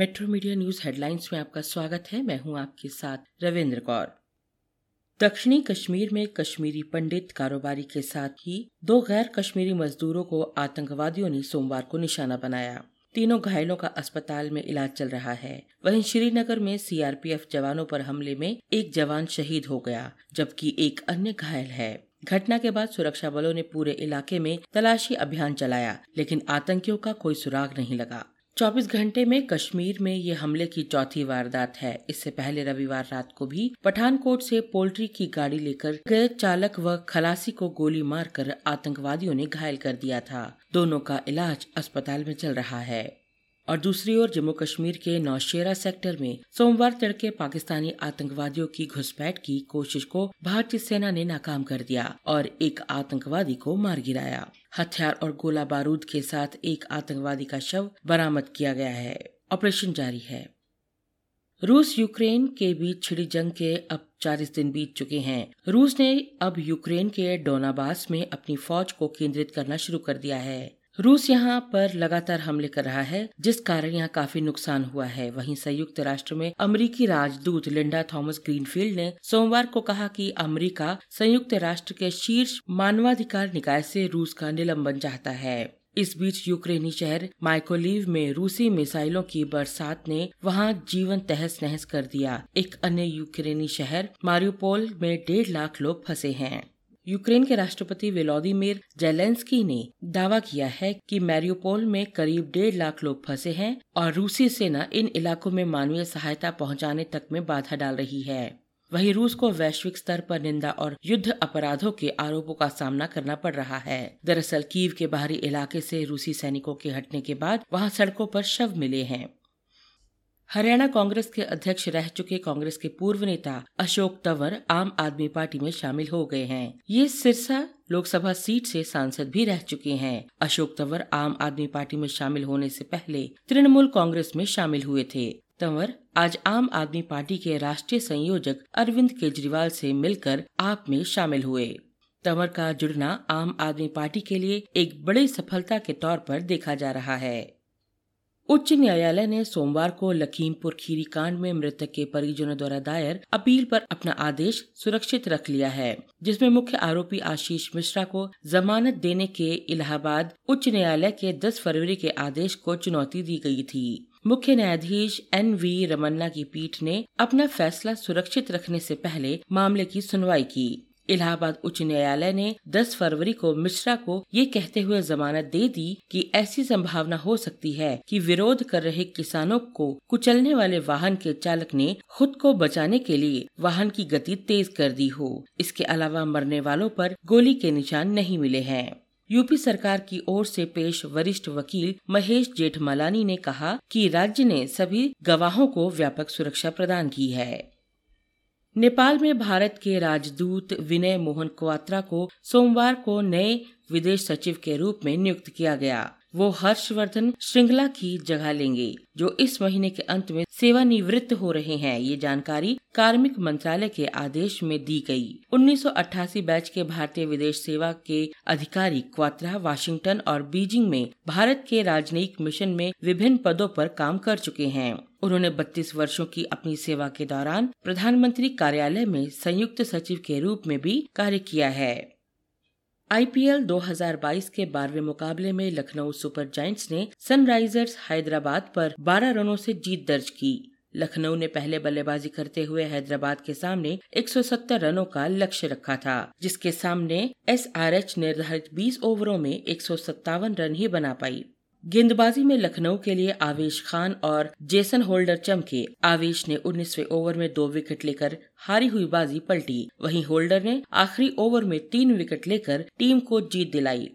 Metro media news headlines में आपका स्वागत है। मैं हूँ आपके साथ रविंद्र कौर। दक्षिणी कश्मीर में कश्मीरी पंडित कारोबारी के साथ ही दो गैर कश्मीरी मजदूरों को आतंकवादियों ने सोमवार को निशाना बनाया। तीनों घायलों का अस्पताल में इलाज चल रहा है। वहीं श्रीनगर में सीआरपीएफ जवानों पर हमले में एक जवान शहीद हो गया, जबकि एक अन्य घायल है। घटना के बाद सुरक्षा बलों ने पूरे इलाके में तलाशी अभियान चलाया, लेकिन आतंकियों का कोई सुराग नहीं लगा। 24 घंटे में कश्मीर में ये हमले की चौथी वारदात है। इससे पहले रविवार रात को भी पठानकोट से पोल्ट्री की गाड़ी लेकर गए चालक व खलासी को गोली मारकर आतंकवादियों ने घायल कर दिया था। दोनों का इलाज अस्पताल में चल रहा है। और दूसरी ओर जम्मू कश्मीर के नौशेरा सेक्टर में सोमवार तड़के पाकिस्तानी आतंकवादियों की घुसपैठ की कोशिश को भारतीय सेना ने नाकाम कर दिया और एक आतंकवादी को मार गिराया। हथियार और गोला बारूद के साथ एक आतंकवादी का शव बरामद किया गया है। ऑपरेशन जारी है। रूस यूक्रेन के बीच छिड़ी जंग के अब चालीस दिन बीत चुके हैं। रूस ने अब यूक्रेन के डोनाबास में अपनी फौज को केंद्रित करना शुरू कर दिया है। रूस यहाँ पर लगातार हमले कर रहा है, जिस कारण यहाँ काफ़ी नुकसान हुआ है। वहीं संयुक्त राष्ट्र में अमेरिकी राजदूत लिंडा थॉमस ग्रीनफील्ड ने सोमवार को कहा कि अमेरिका संयुक्त राष्ट्र के शीर्ष मानवाधिकार निकाय से रूस का निलंबन चाहता है। इस बीच यूक्रेनी शहर माइकोलीव में रूसी मिसाइलों की बरसात ने वहाँ जीवन तहस नहस कर दिया। एक अन्य यूक्रेनी शहर मारियोपोल में डेढ़ लाख लोग फंसे हैं। यूक्रेन के राष्ट्रपति वेलोदिमिर जेलेंस्की ने दावा किया है कि मैरियोपोल में करीब डेढ़ लाख लोग फंसे हैं और रूसी सेना इन इलाकों में मानवीय सहायता पहुँचाने तक में बाधा डाल रही है। वहीं रूस को वैश्विक स्तर पर निंदा और युद्ध अपराधों के आरोपों का सामना करना पड़ रहा है। दरअसल, कीव के बाहरी इलाके से रूसी सैनिकों के हटने के बाद वहाँ सड़कों पर शव मिले हैं। हरियाणा कांग्रेस के अध्यक्ष रह चुके कांग्रेस के पूर्व नेता अशोक तंवर आम आदमी पार्टी में शामिल हो गए हैं। ये सिरसा लोकसभा सीट से सांसद भी रह चुके हैं। अशोक तंवर आम आदमी पार्टी में शामिल होने से पहले तृणमूल कांग्रेस में शामिल हुए थे। तंवर आज आम आदमी पार्टी के राष्ट्रीय संयोजक अरविंद केजरीवाल से मिलकर आप में शामिल हुए। तंवर का जुड़ना आम आदमी पार्टी के लिए एक बड़ी सफलता के तौर पर देखा जा रहा है। उच्च न्यायालय ने सोमवार को लखीमपुर खीरी कांड में मृतक के परिजनों द्वारा दायर अपील पर अपना आदेश सुरक्षित रख लिया है, जिसमें मुख्य आरोपी आशीष मिश्रा को जमानत देने के इलाहाबाद उच्च न्यायालय के 10 फरवरी के आदेश को चुनौती दी गई थी। मुख्य न्यायाधीश एन वी रमन्ना की पीठ ने अपना फैसला सुरक्षित रखने से पहले मामले की सुनवाई की। इलाहाबाद उच्च न्यायालय ने 10 फरवरी को मिश्रा को ये कहते हुए जमानत दे दी कि ऐसी संभावना हो सकती है कि विरोध कर रहे किसानों को कुचलने वाले वाहन के चालक ने खुद को बचाने के लिए वाहन की गति तेज कर दी हो। इसके अलावा मरने वालों पर गोली के निशान नहीं मिले हैं। यूपी सरकार की ओर से पेश वरिष्ठ वकील महेश जेठमलानी ने कहा कि राज्य ने सभी गवाहों को व्यापक सुरक्षा प्रदान की है। नेपाल में भारत के राजदूत विनय मोहन क्वात्रा को सोमवार को नए विदेश सचिव के रूप में नियुक्त किया गया। वो हर्षवर्धन श्रृंखला की जगह लेंगे, जो इस महीने के अंत में सेवानिवृत्त हो रहे हैं, ये जानकारी कार्मिक मंत्रालय के आदेश में दी गई। 1988 बैच के भारतीय विदेश सेवा के अधिकारी क्वात्रा वाशिंगटन और बीजिंग में भारत के राजनयिक मिशन में विभिन्न पदों पर काम कर चुके हैं। उन्होंने 32 वर्षों की अपनी सेवा के दौरान प्रधानमंत्री कार्यालय में संयुक्त सचिव के रूप में भी कार्य किया है। आईपीएल 2022 के बारहवें मुकाबले में लखनऊ सुपर जायंट्स ने सनराइजर्स हैदराबाद पर 12 रनों से जीत दर्ज की। लखनऊ ने पहले बल्लेबाजी करते हुए हैदराबाद के सामने 170 रनों का लक्ष्य रखा था, जिसके सामने एसआरएच निर्धारित 20 ओवरों में एक सौ सत्तावन रन ही बना पाई। गेंदबाजी में लखनऊ के लिए आवेश खान और जेसन होल्डर चमके। आवेश ने उन्नीसवे ओवर में दो विकेट लेकर हारी हुई बाजी पलटी। वहीं होल्डर ने आखिरी ओवर में तीन विकेट लेकर टीम को जीत दिलाई।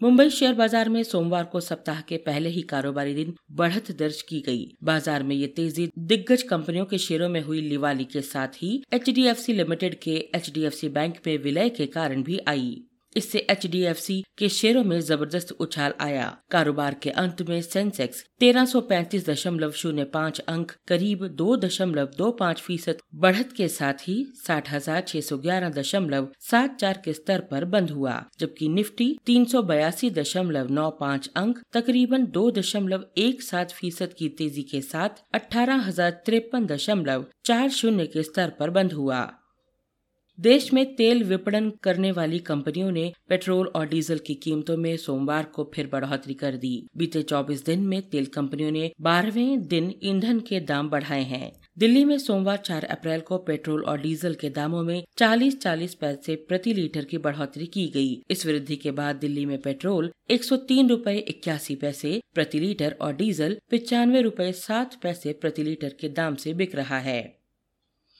मुंबई शेयर बाज़ार में सोमवार को सप्ताह के पहले ही कारोबारी दिन बढ़त दर्ज की गई। बाज़ार में ये तेज़ी दिग्गज कंपनियों के शेयरों में हुई लिवाली के साथ ही एचडीएफसी लिमिटेड के एचडीएफसी बैंक में विलय के कारण भी आई। इससे एच के शेयरों में ज़बरदस्त उछाल आया। कारोबार के अंत में सेंसेक्स तेरह सौ पैंतीस दशमलव शून्य पाँच अंक, करीब दो दशमलव दो पाँच फ़ीसद बढ़त के साथ ही साठ हज़ार छह सौ ग्यारह दशमलव सात चार के स्तर पर बंद हुआ, जबकि निफ्टी तीन सौ बयासी दशमलव नौ पाँच अंक, तकरीबन दो दशमलव एक सात फ़ीसद की तेज़ी के साथ अठारह हज़ार तिरपन दशमलव चार शून्य के स्तर पर बंद हुआ। देश में तेल विपणन करने वाली कंपनियों ने पेट्रोल और डीजल की कीमतों में सोमवार को फिर बढ़ोतरी कर दी। बीते 24 दिन में तेल कंपनियों ने बारहवें दिन ईंधन के दाम बढ़ाए हैं। दिल्ली में सोमवार 4 अप्रैल को पेट्रोल और डीजल के दामों में 40-40 पैसे प्रति लीटर की बढ़ोतरी की गई। इस वृद्धि के बाद दिल्ली में पेट्रोल एक सौ तीन रूपए इक्यासी पैसे प्रति लीटर और डीजल पिचानवे रूपए सात पैसे प्रति लीटर के दाम से बिक रहा है।